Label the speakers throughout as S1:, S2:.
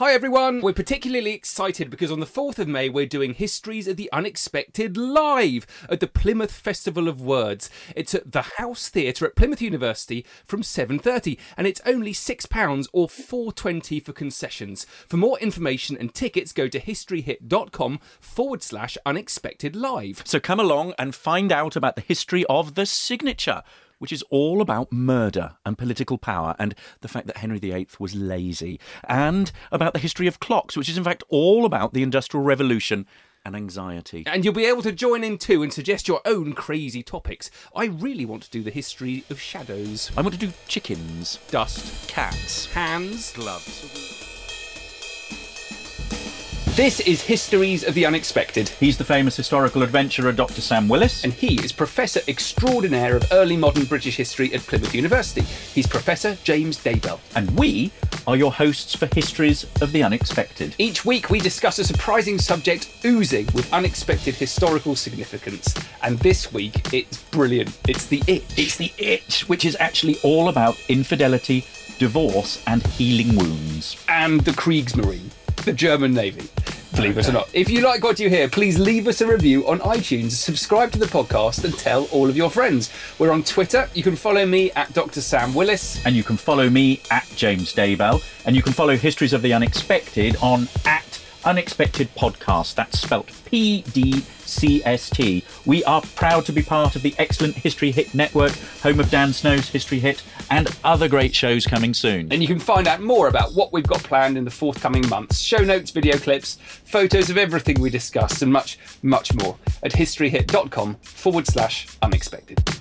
S1: Hi everyone! We're particularly excited because on the 4th of May we're doing Histories of the Unexpected live at the Plymouth Festival of Words. It's at the House Theatre at Plymouth University from 7:30 and it's only 6 pounds or 4.20 for concessions. For more information and tickets go to historyhit.com forward slash unexpected live.
S2: So come along and find out about the history of the signature, which is all about murder and political power and the fact that Henry VIII was lazy, and about the history of clocks, which is in fact all about the Industrial Revolution and anxiety.
S1: And you'll be able to join in too and suggest your own crazy topics. I really want to do the history of shadows,
S2: I want to do chickens,
S1: dust,
S2: cats,
S1: hands,
S2: gloves.
S1: This is Histories of the Unexpected,
S2: He's the famous historical adventurer Dr. Sam Willis.
S1: and he is Professor Extraordinaire of Early Modern British History at Plymouth University. He's Professor James Daybell.
S2: and we are your hosts for Histories of the Unexpected.
S1: Each week we discuss a surprising subject oozing with unexpected historical significance. And this week it's brilliant. It's the itch.
S2: It's the itch, which is actually all about infidelity, divorce, and healing wounds.
S1: and the Kriegsmarine, the German Navy. Believe it or not. If you like what you hear, please leave us a review on iTunes, subscribe to the podcast, and tell all of your friends. We're on Twitter. You can follow me at Dr. Sam Willis.
S2: And you can follow me at James Daybell, and you can follow Histories of the Unexpected on at Unexpected Podcast. That's spelt P D C S T. We are proud to be part of the excellent History Hit Network, home of Dan Snow's History Hit, and other great shows coming soon.
S1: And you can find out more about what we've got planned in the forthcoming months show notes, video clips, photos of everything we discussed, and much, much more at historyhit.com forward slash unexpected.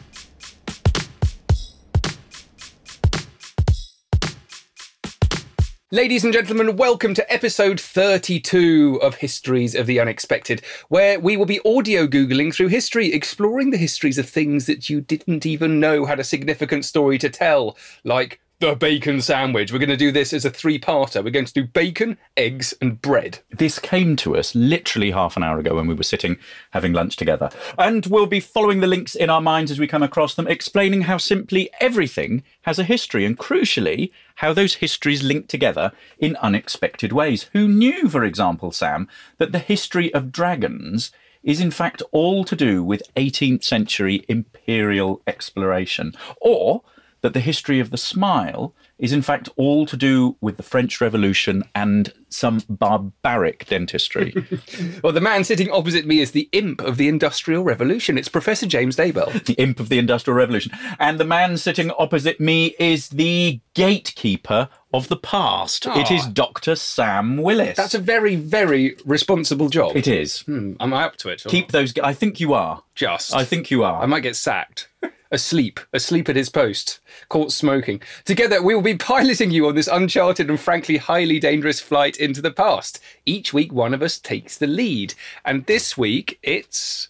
S1: Ladies and gentlemen, welcome to episode 32 of Histories of the Unexpected, where we will be audio Googling through history, exploring the histories of things that you didn't even know had a significant story to tell, like the bacon sandwich. We're going to do this as a three parter. We're going to do bacon, eggs, and bread.
S2: This came to us literally half an hour ago when we were sitting having lunch together. And we'll be following the links in our minds as we come across them, explaining how simply everything has a history and crucially, how those histories link together in unexpected ways. Who knew, for example, Sam, that the history of dragons is in fact all to do with 18th century imperial exploration? Or that the history of the smile is in fact all to do with the French Revolution and some barbaric dentistry.
S1: Well, the man sitting opposite me is the imp of the Industrial Revolution. It's Professor James Daybell.
S2: the imp of the Industrial Revolution. And the man sitting opposite me is the gatekeeper of the past. It is. Dr. Sam Willis.
S1: That's a very, very responsible job.
S2: It is.
S1: Hmm, am I up to it?
S2: Keep those. I think you are.
S1: just.
S2: I think you are.
S1: I might get sacked. Asleep, asleep at his post, caught smoking. Together, we will be piloting you on this uncharted and frankly highly dangerous flight into the past. Each week, one of us takes the lead. And this week, it's.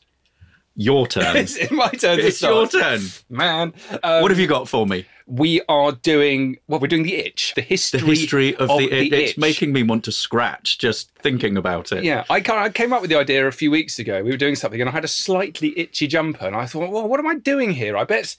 S2: Your turn.
S1: It's my turn to
S2: it's your turn.
S1: Man. um,
S2: What have you got for me?
S1: We are doing. Well, we're doing the itch. The history,
S2: The history of, the, it, It's
S1: itch.
S2: making me want to scratch just thinking about it.
S1: Yeah, I, I came up with the idea a few weeks ago. We were doing something and I had a slightly itchy jumper, and I thought, well, what am I doing here? I bet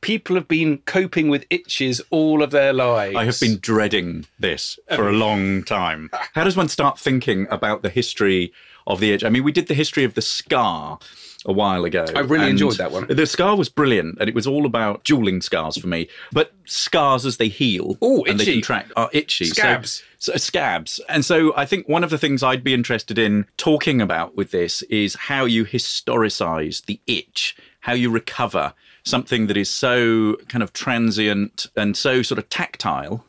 S1: people have been coping with itches all of their lives.
S2: I have been dreading this for a long time. How does one start thinking about the history of the itch? I mean, we did the history of the scar a while ago.
S1: I really enjoyed that one.
S2: The scar was brilliant, and it was all about dueling scars for me. But scars as they heal
S1: Ooh,
S2: and they contract are itchy. So-
S1: Scabs.
S2: so, scabs. And so I think one of the things I'd be interested in talking about with this is how you historicize the itch, how you recover something that is so kind of transient and so sort of tactile.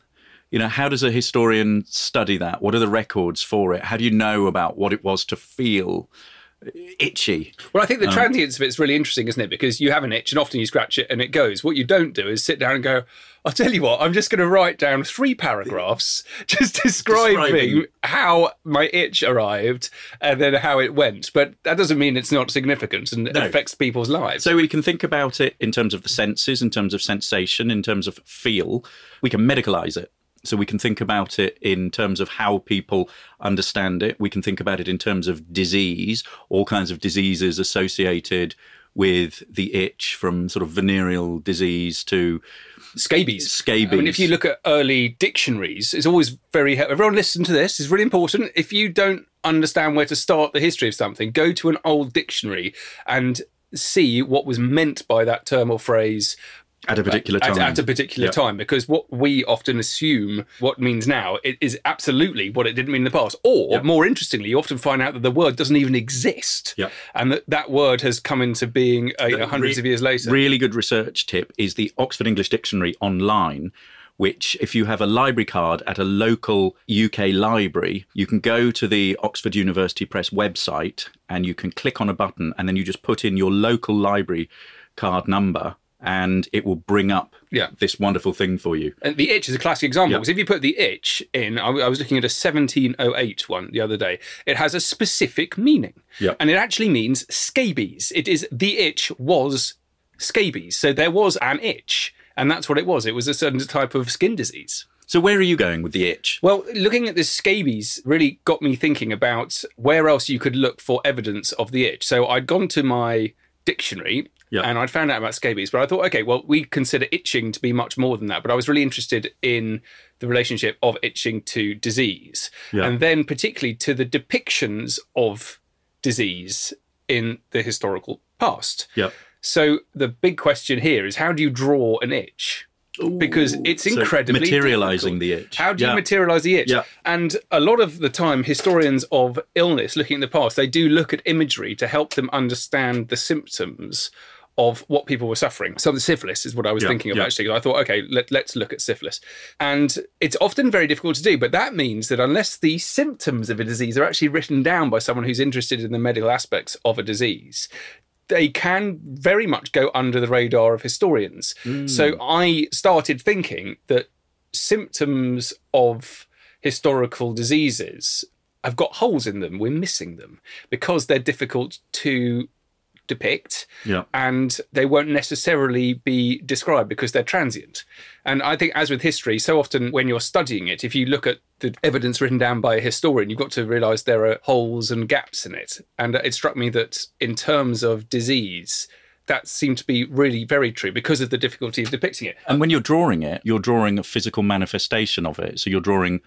S2: You know, how does a historian study that? What are the records for it? How do you know about what it was to feel itchy?
S1: Well, I think the
S2: Um,
S1: transience of it's really interesting, isn't it? Because you have an itch and often you scratch it and it goes. What you don't do is sit down and go, I'll tell you what, I'm just going to write down three paragraphs just describing
S2: Describing.
S1: how my itch arrived and then how it went. But that doesn't mean it's not significant and it
S2: No.
S1: affects people's lives.
S2: So we can think about it in terms of the senses, in terms of sensation, in terms of feel. We can medicalize it. So we can think about it in terms of how people understand it. We can think about it in terms of disease, all kinds of diseases associated with the itch, from sort of venereal disease to
S1: scabies.
S2: Scabies.
S1: I mean, if you look at early dictionaries, it's always very. Everyone listen to this. It's really important. If you don't understand where to start the history of something, go to an old dictionary and see what was meant by that term or phrase
S2: at a particular
S1: at,
S2: time.
S1: at a particular
S2: Yep.
S1: time because what we often assume what means now it is absolutely what it didn't mean in the past or
S2: Yep.
S1: more interestingly you often find out that the word doesn't even exist
S2: Yep.
S1: and that that word has come into being uh, you know, hundreds
S2: Re-
S1: of years later
S2: Really good research tip is the Oxford English Dictionary online. Which, if you have a library card at a local UK library, you can go to the Oxford University Press website and you can click on a button and then you just put in your local library card number and it will bring up
S1: Yeah.
S2: this wonderful thing for you.
S1: And the itch is a classic example because if you put the itch in, I, I was looking at a 1708 one the other day. It has a specific meaning,
S2: Yep.
S1: and it actually means scabies. It is the itch was scabies, so there was an itch, and that's what it was. It was a certain type of skin disease.
S2: So, where are you going with the itch?
S1: Well, looking at this scabies really got me thinking about where else you could look for evidence of the itch. So I'd gone to my dictionary
S2: Yeah.
S1: and I'd found out about scabies, but I thought, okay, well, we consider itching to be much more than that. But I was really interested in the relationship of itching to disease,
S2: Yeah.
S1: and then particularly to the depictions of disease in the historical past.
S2: Yep.
S1: So the big question here is how do you draw an itch? Because it's
S2: So
S1: incredibly
S2: materialising
S1: difficult.
S2: the itch.
S1: How do you materialize the itch?
S2: Yeah.
S1: And a lot of the time, historians of illness looking at the past, they do look at imagery to help them understand the symptoms of what people were suffering. So the syphilis is what I was
S2: Yeah,
S1: thinking of
S2: yeah.
S1: actually. I thought, okay, let, let's look at syphilis. And it's often very difficult to do, but that means that unless the symptoms of a disease are actually written down by someone who's interested in the medical aspects of a disease, they can very much go under the radar of historians. Mm. So I started thinking that symptoms of historical diseases have got holes in them. We're missing them because they're difficult to depict
S2: Yeah.
S1: and they won't necessarily be described because they're transient. And I think, as with history, so often when you're studying it, if you look at the evidence written down by a historian, you've got to realize there are holes and gaps in it. And it struck me that in terms of disease, that seemed to be really very true because of the difficulty of depicting it.
S2: And when you're drawing it, you're drawing a physical manifestation of it. So you're drawing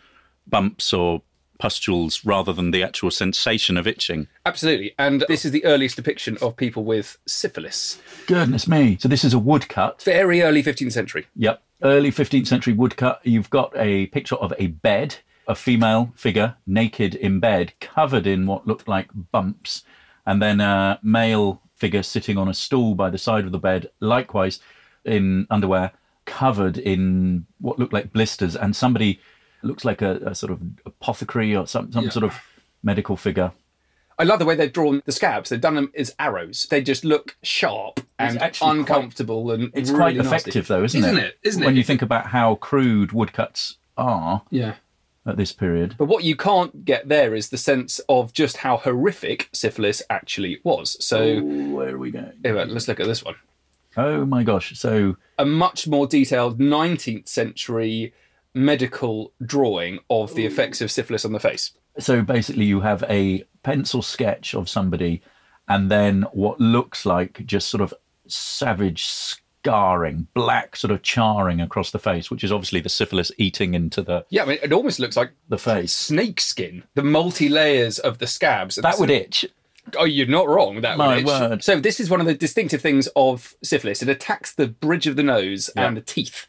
S2: bumps or pustules rather than the actual sensation of itching.
S1: Absolutely. And this is the earliest depiction of people with syphilis.
S2: Goodness me. So this is a woodcut.
S1: Very early 15th century.
S2: Yep. Early 15th century woodcut. You've got a picture of a bed, a female figure naked in bed, covered in what looked like bumps, and then a male figure sitting on a stool by the side of the bed, likewise in underwear, covered in what looked like blisters, and somebody looks like a, a sort of apothecary or some, some sort of medical figure.
S1: I love the way they've drawn the scabs. They've done them as arrows. They just look sharp and
S2: actually quite-
S1: uncomfortable and
S2: It's
S1: really
S2: quite
S1: nasty.
S2: effective, though, isn't,
S1: Isn't it? Isn't it?
S2: when you think about how crude woodcuts are
S1: Yeah.
S2: at this period.
S1: But what you can't get there is the sense of just how horrific syphilis actually was. So oh,
S2: Where are we going?
S1: anyway, let's look at this one.
S2: Oh my gosh. So,
S1: A much more detailed 19th century medical drawing of the effects of syphilis on the face.
S2: so basically, you have a pencil sketch of somebody and then what looks like just sort of savage scarring, black sort of charring across the face, which is obviously the syphilis eating into the,
S1: Yeah, I mean, it almost looks like
S2: the face.
S1: snake skin, the multi layers of the scabs.
S2: That would itch.
S1: Oh, you're not wrong. That
S2: My
S1: would itch.
S2: word.
S1: So this is one of the distinctive things of syphilis. It attacks the bridge of the nose
S2: Yeah.
S1: and the teeth.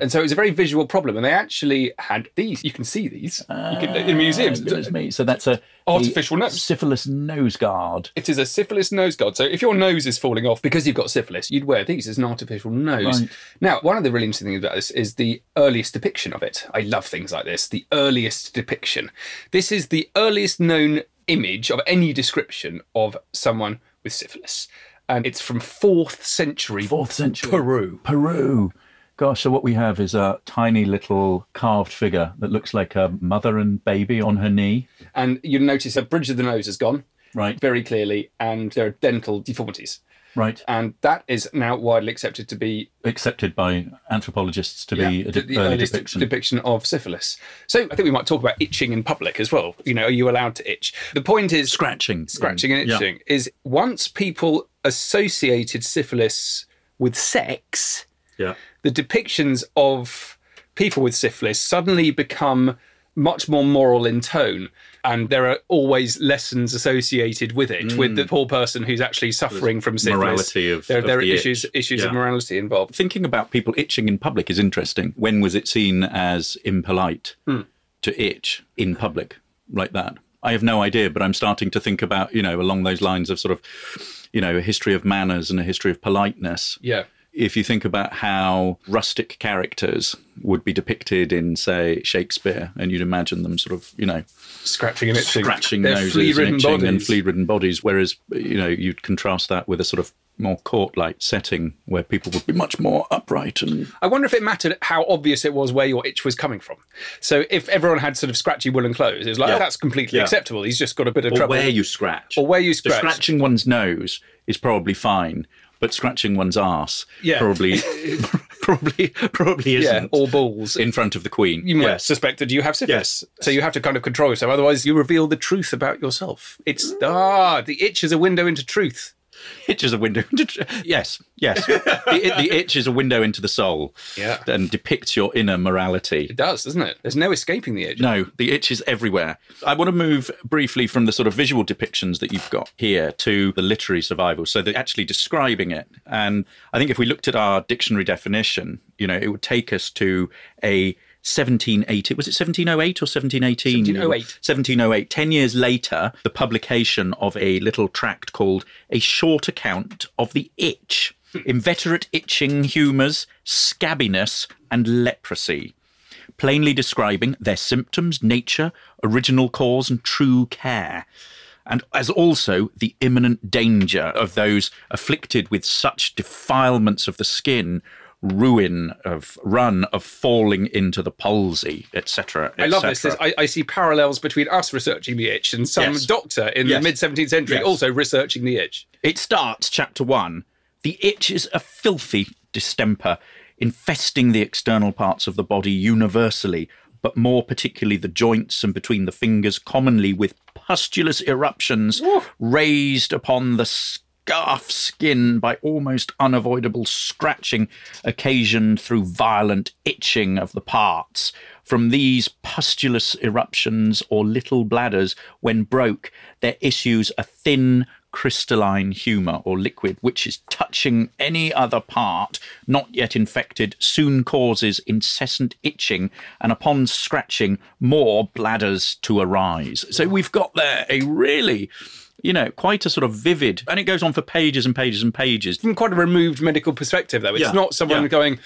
S1: And so it was a very visual problem. And they actually had these. You can see these can, in museums.
S2: Ah, me. So that's a
S1: Artificial
S2: a
S1: nose.
S2: syphilis nose guard.
S1: It is a syphilis nose guard. So if your nose is falling off because you've got syphilis, you'd wear these as an artificial nose.
S2: Right.
S1: Now, one of the really interesting things about this is the earliest depiction of it. I love things like this. The earliest depiction. This is the earliest known image of any description of someone with syphilis. And it's from 4th century
S2: Fourth century.
S1: Peru.
S2: Peru. Gosh, so what we have is a tiny little carved figure that looks like a mother and baby on her knee.
S1: And you'll notice a bridge of the nose has gone
S2: Right.
S1: very clearly, and there are dental deformities.
S2: Right.
S1: And that is now widely accepted to be
S2: Accepted by anthropologists to be a
S1: the,
S2: de-
S1: the
S2: early
S1: earliest
S2: depiction.
S1: depiction of syphilis. So I think we might talk about itching in public as well. You know, are you allowed to itch? The point is
S2: Scratching.
S1: scratching and
S2: Yeah.
S1: itching is once people associated syphilis with sex,
S2: Yeah.
S1: The depictions of people with syphilis suddenly become much more moral in tone. And there are always lessons associated with it, with the poor person who's actually suffering from syphilis.
S2: Mm. morality of-
S1: there,
S2: of
S1: there are
S2: the
S1: issues
S2: itch.
S1: issues of
S2: Yeah.
S1: morality involved.
S2: Thinking about people itching in public is interesting. When was it seen as impolite
S1: Hmm.
S2: to itch in public like that? I have no idea, but I'm starting to think about, you know, along those lines of sort of, you know, a history of manners and a history of politeness.
S1: Yeah.
S2: If you think about how rustic characters would be depicted in, say, Shakespeare, and you'd imagine them sort of, you know,
S1: Scratching and itching.
S2: scratching
S1: They're
S2: noses and itching and
S1: bodies.
S2: flea-ridden bodies. Whereas, you know, you'd contrast that with a sort of more court-like setting where people would be much more upright and
S1: I wonder if it mattered how obvious it was where your itch was coming from. So if everyone had sort of scratchy woolen clothes, it was like, oh,
S2: Yeah.
S1: oh, that's completely
S2: Yeah.
S1: acceptable. He's just got a bit of
S2: or
S1: trouble.
S2: where you scratch.
S1: Or where you
S2: So
S1: scratch.
S2: scratching one's nose is probably fine, but scratching one's arse
S1: Yeah.
S2: probably probably probably
S1: yeah,
S2: isn't.
S1: or balls.
S2: in front of the Queen.
S1: you might
S2: Yes.
S1: suspect that you have syphilis.
S2: Yes.
S1: So you have to kind of control yourself. Otherwise, you reveal the truth about yourself. It's ah, the itch is a window into truth.
S2: Itch is a window. into- yes, yes. the, the itch is a window into the soul.
S1: Yeah.
S2: and depicts your inner morality.
S1: It does, doesn't it? There's no escaping the itch.
S2: No, the itch is everywhere. I want to move briefly from the sort of visual depictions that you've got here to the literary survival. So they're actually describing it. And I think if we looked at our dictionary definition, you know, it would take us to a 1780 was it 1708 or 1718
S1: 1708.
S2: 1708 10 years later the publication of a little tract called a short account of the itch inveterate itching humours scabbiness and leprosy plainly describing their symptoms, nature, original cause, and true care, and as also the imminent danger of those afflicted with such defilements of the skin, ruin of run of falling into the palsy, etc.
S1: I love this. I, I see parallels between us researching the itch and some
S2: Yes.
S1: doctor in
S2: Yes.
S1: the mid 17th century
S2: Yes.
S1: also researching the itch.
S2: It starts, chapter one. The itch is a filthy distemper, infesting the external parts of the body universally, but more particularly the joints and between the fingers, commonly with pustulous eruptions raised upon the scarf skin by almost unavoidable scratching occasioned through violent itching of the parts. From these pustulous eruptions or little bladders, when broke, there issues a thin, crystalline humour or liquid which is touching any other part not yet infected soon causes incessant itching and upon scratching more bladders to arise so we've got there a really you know quite a sort of vivid and it goes on for pages and pages and pages
S1: From quite a removed medical perspective, though. It's
S2: Yeah,
S1: not someone
S2: yeah.
S1: going,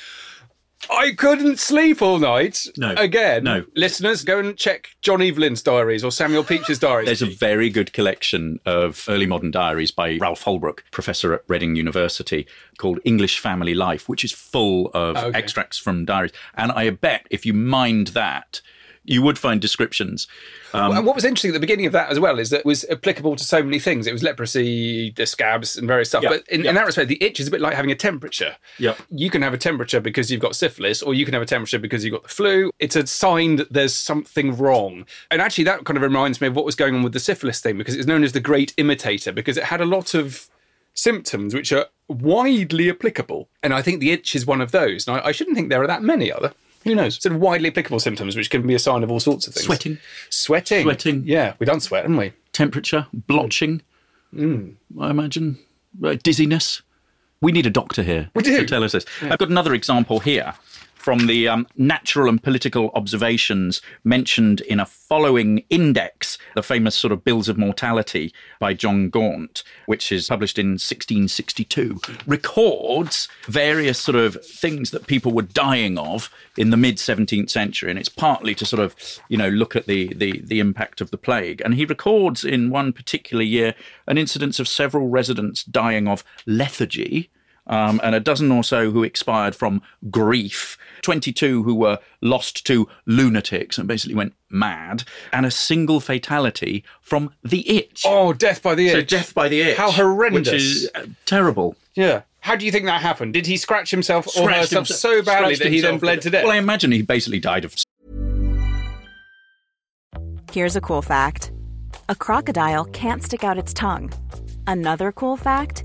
S1: I couldn't sleep all night.
S2: No,
S1: Again.
S2: no.
S1: Listeners, go and check John Evelyn's diaries or Samuel Pepys's diaries.
S2: There's a very good collection of early modern diaries by Ralph Houlbrooke, professor at Reading University, called English Family Life, which is full of
S1: Okay.
S2: extracts from diaries. And I bet if you mind that, you would find descriptions. Um,
S1: and what was interesting at the beginning of that as well is that it was applicable to so many things. It was leprosy, the scabs, and various stuff.
S2: Yeah,
S1: But in,
S2: yeah.
S1: in that respect, the itch is a bit like having a temperature.
S2: Yep.
S1: You can have a temperature because you've got syphilis, or you can have a temperature because you've got the flu. It's a sign that there's something wrong. And actually, that kind of reminds me of what was going on with the syphilis thing because it's known as the great imitator because it had a lot of symptoms which are widely applicable. And I think the itch is one of those. And I, I shouldn't think there are that many, are there? Who knows? Sort of widely applicable symptoms, which can be a sign of all sorts of things.
S2: Sweating.
S1: Sweating.
S2: Sweating.
S1: Yeah, we don't sweat, haven't we?
S2: temperature, blotching, I imagine. Uh, dizziness. We need a doctor here
S1: We do.
S2: to tell us this. I've got another example here from the um, natural and political observations mentioned in a following index, the famous sort of Bills of Mortality by John Graunt, which is published in 1662, records various sort of things that people were dying of in the mid 17th century. And it's partly to sort of, you know, look at the, the, the impact of the plague. And he records in one particular year an incidence of several residents dying of lethargy um, and a dozen or so who expired from grief, 22 who were lost to lunatics and basically went mad, and a single fatality from the itch.
S1: Oh, death by the itch.
S2: so
S1: itch.
S2: death by the itch.
S1: How horrendous.
S2: Which is uh, terrible.
S1: Yeah. How do you think that happened? Did he scratch himself or
S2: Scratched
S1: herself
S2: himself-
S1: so badly that he then bled to death?
S2: Well, I imagine he basically died of
S3: Here's a cool fact a crocodile can't stick out its tongue. Another cool fact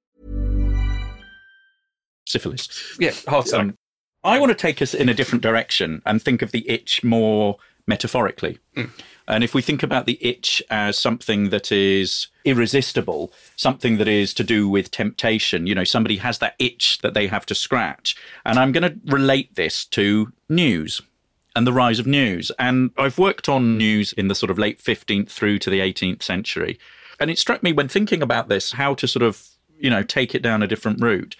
S2: syphilis.
S1: yeah, heart attack.
S2: I want to take us in a different direction and think of the itch more metaphorically. Hmm. And if we think about the itch as something that is irresistible, something that is to do with temptation, you know, somebody has that itch that they have to scratch. And I'm going to relate this to news and the rise of news. And I've worked on news in the sort of late 15th through to the 18th century. And it struck me when thinking about this how to sort of, you know, take it down a different route.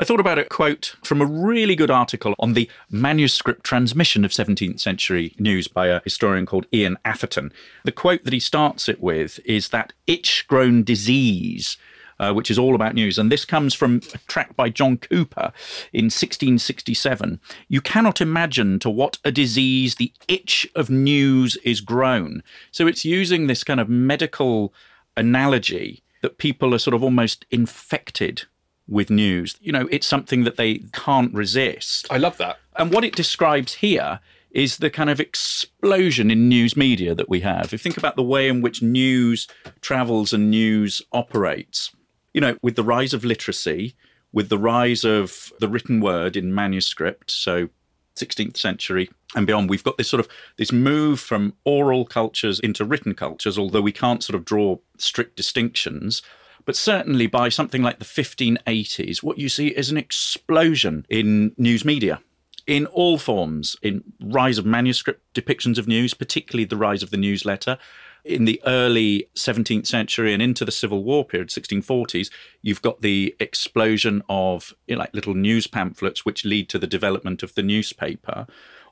S2: I thought about a quote from a really good article on the manuscript transmission of 17th century news by a historian called Ian Atherton. The quote that he starts it with is that itch grown disease. Uh, which is all about news. And this comes from a track by John Cooper in 1667. You cannot imagine to what a disease the itch of news is grown. So it's using this kind of medical analogy that people are sort of almost infected with news. You know, it's something that they can't resist.
S1: I love that.
S2: And what it describes here is the kind of explosion in news media that we have. If you think about the way in which news travels and news operates, you know, with the rise of literacy, with the rise of the written word in manuscript, so 16th century and beyond, we've got this sort of this move from oral cultures into written cultures, although we can't sort of draw strict distinctions. But certainly by something like the 1580s, what you see is an explosion in news media in all forms, in rise of manuscript depictions of news, particularly the rise of the newsletter. In the early 17th century and into the Civil War period, 1640s, you've got the explosion of you know, like little news pamphlets, which lead to the development of the newspaper.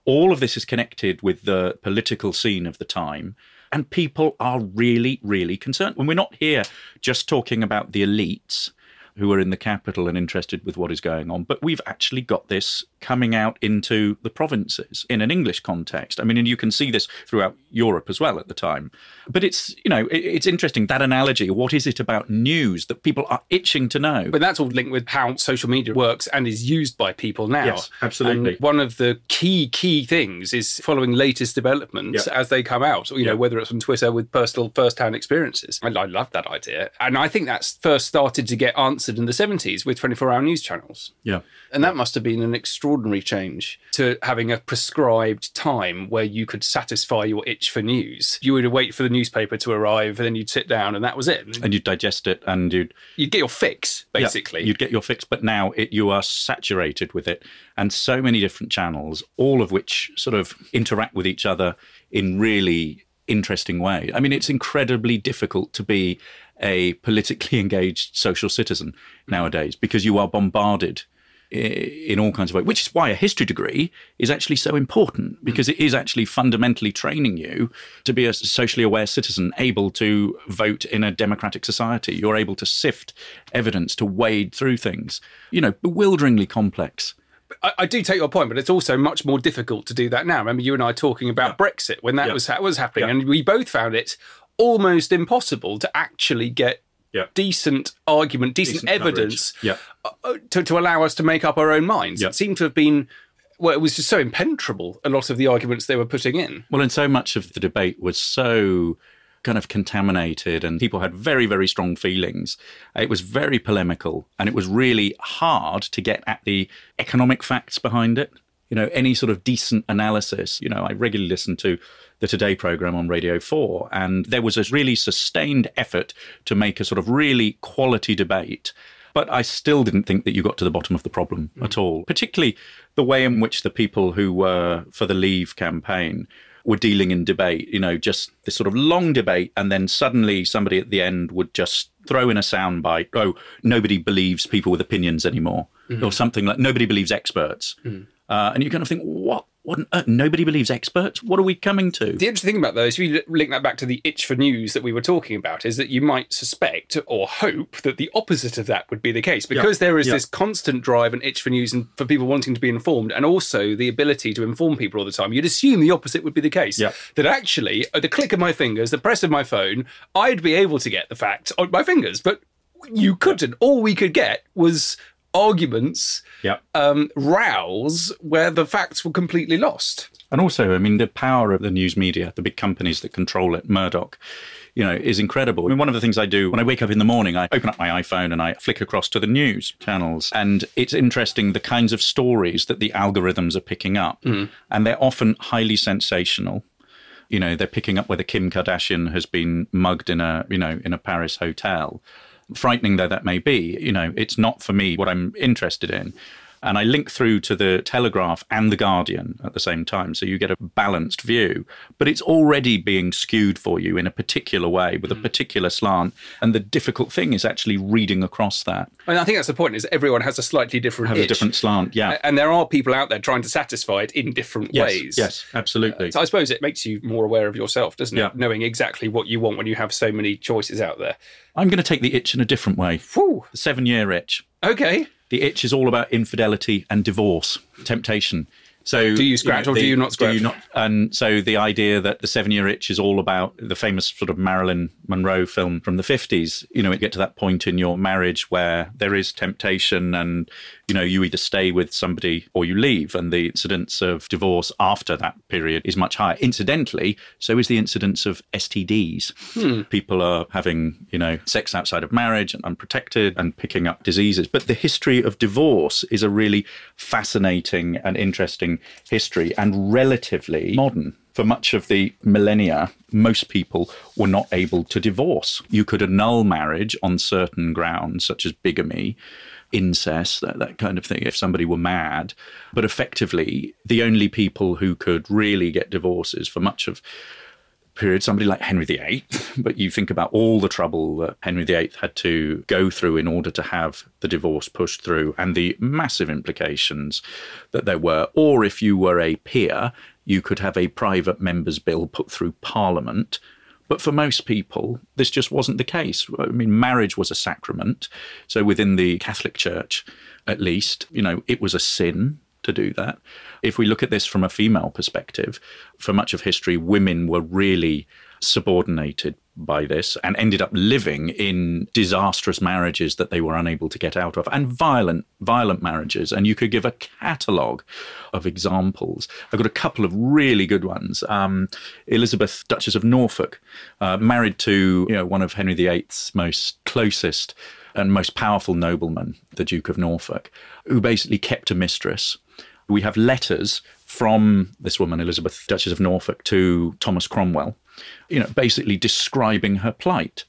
S2: All of this is connected with the political scene of the time. And people are really, really concerned. And we're not here just talking about the elites who are in the capital and interested with what is going on, but we've actually got this coming out into the provinces in an English context. I mean, and you can see this throughout Europe as well at the time. But it's, you know, it, it's interesting that analogy. What is it about news that people are itching to know?
S1: But that's all linked with how social media works and is used by people now.
S2: Yes, absolutely.
S1: And one of the key, key things is following latest developments
S2: Yeah.
S1: as they come out, you know, whether it's on Twitter with personal first hand experiences. I, I love that idea. And I think that's first started to get answered in the 70s with 24 hour news channels.
S2: yeah.
S1: And that must have been an extraordinary extraordinary change to having a prescribed time where you could satisfy your itch for news. You would wait for the newspaper to arrive, and then you'd sit down, and that was it.
S2: And you'd digest it and you'd
S1: You'd get your fix,
S2: Yeah,
S1: basically.
S2: you'd get your fix, but now it, you are saturated with it, and so many different channels, all of which sort of interact with each other in really interesting way. I mean, it's incredibly difficult to be a politically engaged social citizen nowadays because you are bombarded in all kinds of ways, which is why a history degree is actually so important hmm. because it is actually fundamentally training you to be a socially aware citizen, able to vote in a democratic society. You're able to sift evidence, to wade through things, you know, bewilderingly complex.
S1: I, I do take your point, but it's also much more difficult to do that now. Remember, you and I talking about Brexit when that
S2: Yeah.
S1: was was happening,
S2: Yeah.
S1: and we both found it almost impossible to actually get
S2: Yeah.
S1: decent argument, decent,
S2: Decent
S1: evidence
S2: Yeah.
S1: uh, to, to allow us to make up our own minds.
S2: Yeah.
S1: It seemed to have been. Well, it was just so impenetrable, a lot of the arguments they were putting in.
S2: Well, and so much of the debate was so kind of contaminated, and people had very, very strong feelings. It was very polemical, and it was really hard to get at the economic facts behind it. You know, any sort of decent analysis. You know, I regularly listen to the Today program on Radio 4, and there was a really sustained effort to make a sort of really quality debate. But I still didn't think that you got to the bottom of the problem mm. at all, particularly the way in which the people who were for the Leave campaign were dealing in debate, you know, just this sort of long debate, and then suddenly somebody at the end would just throw in a soundbite, oh, nobody believes people with opinions anymore, mm. or something like nobody believes experts. Mm. Uh, and you kind of think, what? What on earth? Nobody believes experts? What are we coming to?
S1: The interesting thing about those, if you link that back to the itch for news that we were talking about, is that you might suspect or hope that the opposite of that would be the case because there is
S2: Yeah.
S1: this constant drive and itch for news and for people wanting to be informed, and also the ability to inform people all the time. You'd assume the opposite would be the case.
S2: Yeah.
S1: That actually, at the click of my fingers, the press of my phone, I'd be able to get the facts on my fingers, but you couldn't. All we could get was arguments,
S2: Yeah.
S1: um, rows where the facts were completely lost.
S2: And also, I mean, the power of the news media, the big companies that control it, Murdoch, you know, is incredible. I mean, one of the things I do when I wake up in the morning, I open up my iPhone and I flick across to the news channels. And it's interesting the kinds of stories that the algorithms are picking up. And they're often highly sensational. You know, they're picking up whether Kim Kardashian has been mugged in a, you know, in a Paris hotel. Frightening though that may be, you know, it's not for me what I'm interested in. And I link through to the Telegraph and the Guardian at the same time. So you get a balanced view, but it's already being skewed for you in a particular way with a mm. particular slant. And the difficult thing is actually reading across that.
S1: And I think that's the point: is everyone has a slightly different
S2: Have a different slant. Yeah.
S1: and there are people out there trying to satisfy it in different
S2: yes.
S1: ways.
S2: Yes, absolutely.
S1: Uh, so I suppose it makes you more aware of yourself, doesn't
S2: Yeah.
S1: it? Knowing exactly what you want when you have so many choices out there.
S2: I'm going to take the itch in a different way.
S1: Whew.
S2: The seven year itch.
S1: Okay.
S2: The itch is all about infidelity and divorce, temptation. So
S1: Do you scratch or do you not scratch?
S2: Do you not? And so the idea that the seven-year itch is all about the famous sort of Marilyn Monroe film from the fifties. You know, you get to that point in your marriage where there is temptation, and you know, you either stay with somebody or you leave, and the incidence of divorce after that period is much higher. Incidentally, so is the incidence of STDs.
S1: Hmm.
S2: People are having, you know, sex outside of marriage and unprotected and picking up diseases. But the history of divorce is a really fascinating and interesting history and relatively modern. For much of the millennia, most people were not able to divorce. You could annul marriage on certain grounds, such as bigamy, incest, that, that kind of thing, if somebody were mad. But effectively, the only people who could really get divorces for much of period, somebody like Henry VIII, but you think about all the trouble that Henry VIII had to go through in order to have the divorce pushed through and the massive implications that there were. Or if you were a peer, you could have a private member's bill put through Parliament. But for most people, this just wasn't the case. I mean, marriage was a sacrament. So within the Catholic Church, at least, you know, it was a sin to do that. If we look at this from a female perspective, for much of history, women were really subordinated by this and ended up living in disastrous marriages that they were unable to get out of and violent violent marriages. And you could give a catalogue of examples. I've got a couple of really good ones. Um, elizabeth duchess of norfolk uh, married to you know one of henry viii's most closest and most powerful noblemen the duke of norfolk who basically kept a mistress we have letters from this woman, Elizabeth, Duchess of Norfolk, to Thomas Cromwell, you know, basically describing her plight.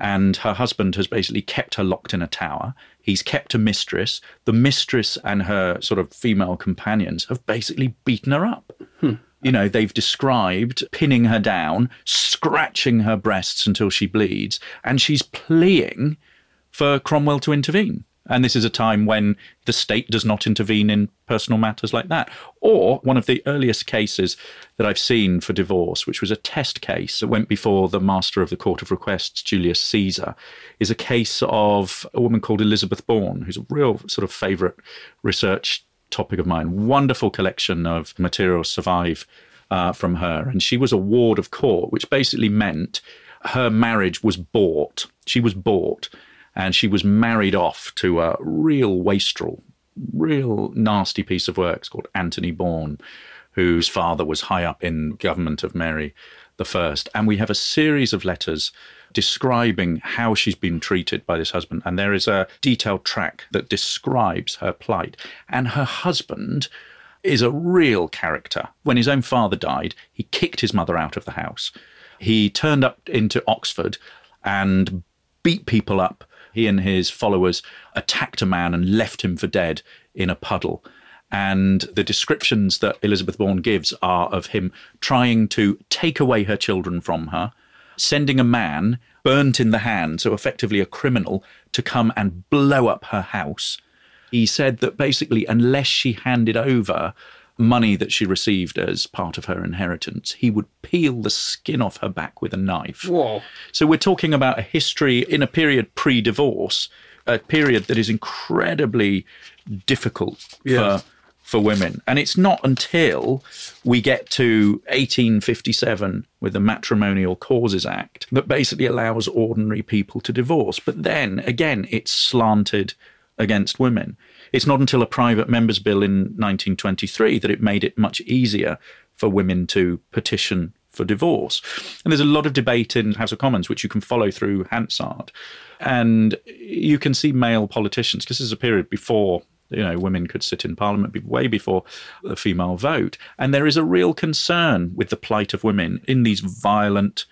S2: And her husband has basically kept her locked in a tower. He's kept a mistress. The mistress and her sort of female companions have basically beaten her up. Hmm. You know, they've described pinning her down, scratching her breasts until she bleeds, and she's pleading for Cromwell to intervene. And this is a time when the state does not intervene in personal matters like that. Or one of the earliest cases that I've seen for divorce, which was a test case that went before the master of the Court of Requests, Julius Caesar, is a case of a woman called Elizabeth Bourne, who's a real sort of favourite research topic of mine. Wonderful collection of materials survive uh, from her. And she was a ward of court, which basically meant her marriage was bought. She was bought and she was married off to a real wastrel, real nasty piece of work it's called Anthony Bourne, whose father was high up in government of Mary the First. And we have a series of letters describing how she's been treated by this husband. And there is a detailed track that describes her plight. And her husband is a real character. When his own father died, he kicked his mother out of the house. He turned up into Oxford and beat people up. He and his followers attacked a man and left him for dead in a puddle. And the descriptions that Elizabeth Bourne gives are of him trying to take away her children from her, sending a man burnt in the hand, so effectively a criminal, to come and blow up her house. He said that basically, unless she handed over money that she received as part of her inheritance, he would peel the skin off her back with a knife.
S1: Whoa.
S2: So we're talking about a history in a period pre divorce, a period that is incredibly difficult for for women. And it's not until we get to 1857 with the Matrimonial Causes Act that basically allows ordinary people to divorce. But then again, it's slanted against women. It's not until a private members bill in 1923 that it made it much easier for women to petition for divorce. And there's a lot of debate in House of Commons, which you can follow through Hansard. And you can see male politicians, because this is a period before you know women could sit in parliament way before the female vote and there is a real concern with the plight of women in these violent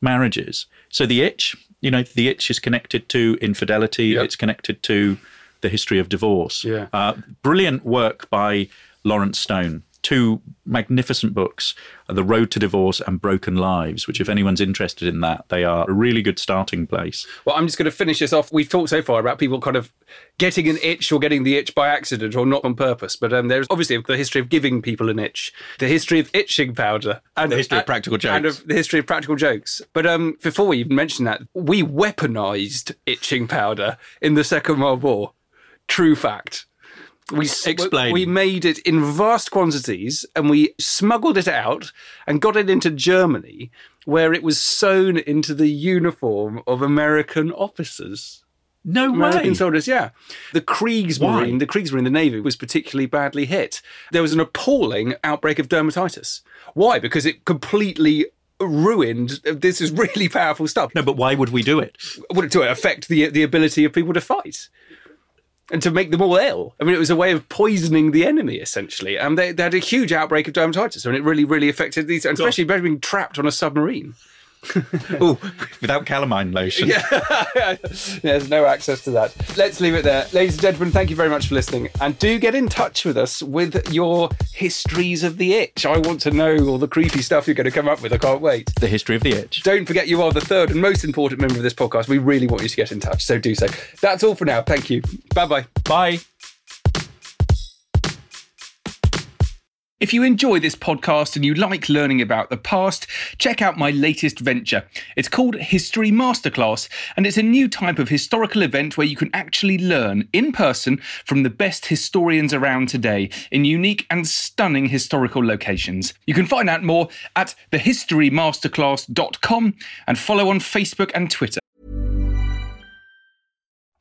S2: marriages so the itch you know the itch is connected to infidelity
S1: Yep.
S2: it's connected to the history of divorce
S1: Yeah.
S2: uh, brilliant work by lawrence stone two magnificent books the road to divorce and broken lives which if anyone's interested in that they are a really good starting place
S1: Well, I'm just going to finish this off. We've talked so far about people kind of getting an itch or getting the itch by accident or not on purpose. But um, there's obviously the history of giving people an itch, the history of itching powder, and
S2: The history of practical
S1: and
S2: jokes.
S1: of the history of practical jokes. But um, before we even mention that, we weaponized itching powder in the Second World War. True fact. We
S2: Explain.
S1: We made it in vast quantities, and we smuggled it out and got it into Germany, where it was sewn into the uniform of American officers.
S2: no
S1: American
S2: way
S1: soldiers, yeah. The Kriegsmarine,
S2: Why?
S1: the Kriegsmarine, the Navy, was particularly badly hit. There was an appalling outbreak of dermatitis. Why? Because it completely ruined. This is really powerful stuff.
S2: no but why would we do it
S1: Would it to affect the the ability of people to fight? And to make them all ill. I mean, it was a way of poisoning the enemy, essentially. And they, they had a huge outbreak of dermatitis, and it really, really affected these, and especially being trapped on a submarine.
S2: oh without calamine lotion
S1: Yeah, there's no access to that. Let's leave it there. Ladies and gentlemen, thank you very much for listening. And do get in touch with us with your histories of the itch. I want to know all the creepy stuff you're going to come up with. I can't wait.
S2: the history of the itch
S1: Don't forget you are the third and most important member of this podcast. We really want you to get in touch, so do so. That's all for now. Thank you. Bye bye
S2: bye.
S1: If you enjoy this podcast and you like learning about the past, check out my latest venture. It's called History Masterclass, and it's a new type of historical event where you can actually learn in person from the best historians around today in unique and stunning historical locations. You can find out more at thehistorymasterclass.com and follow on Facebook and Twitter.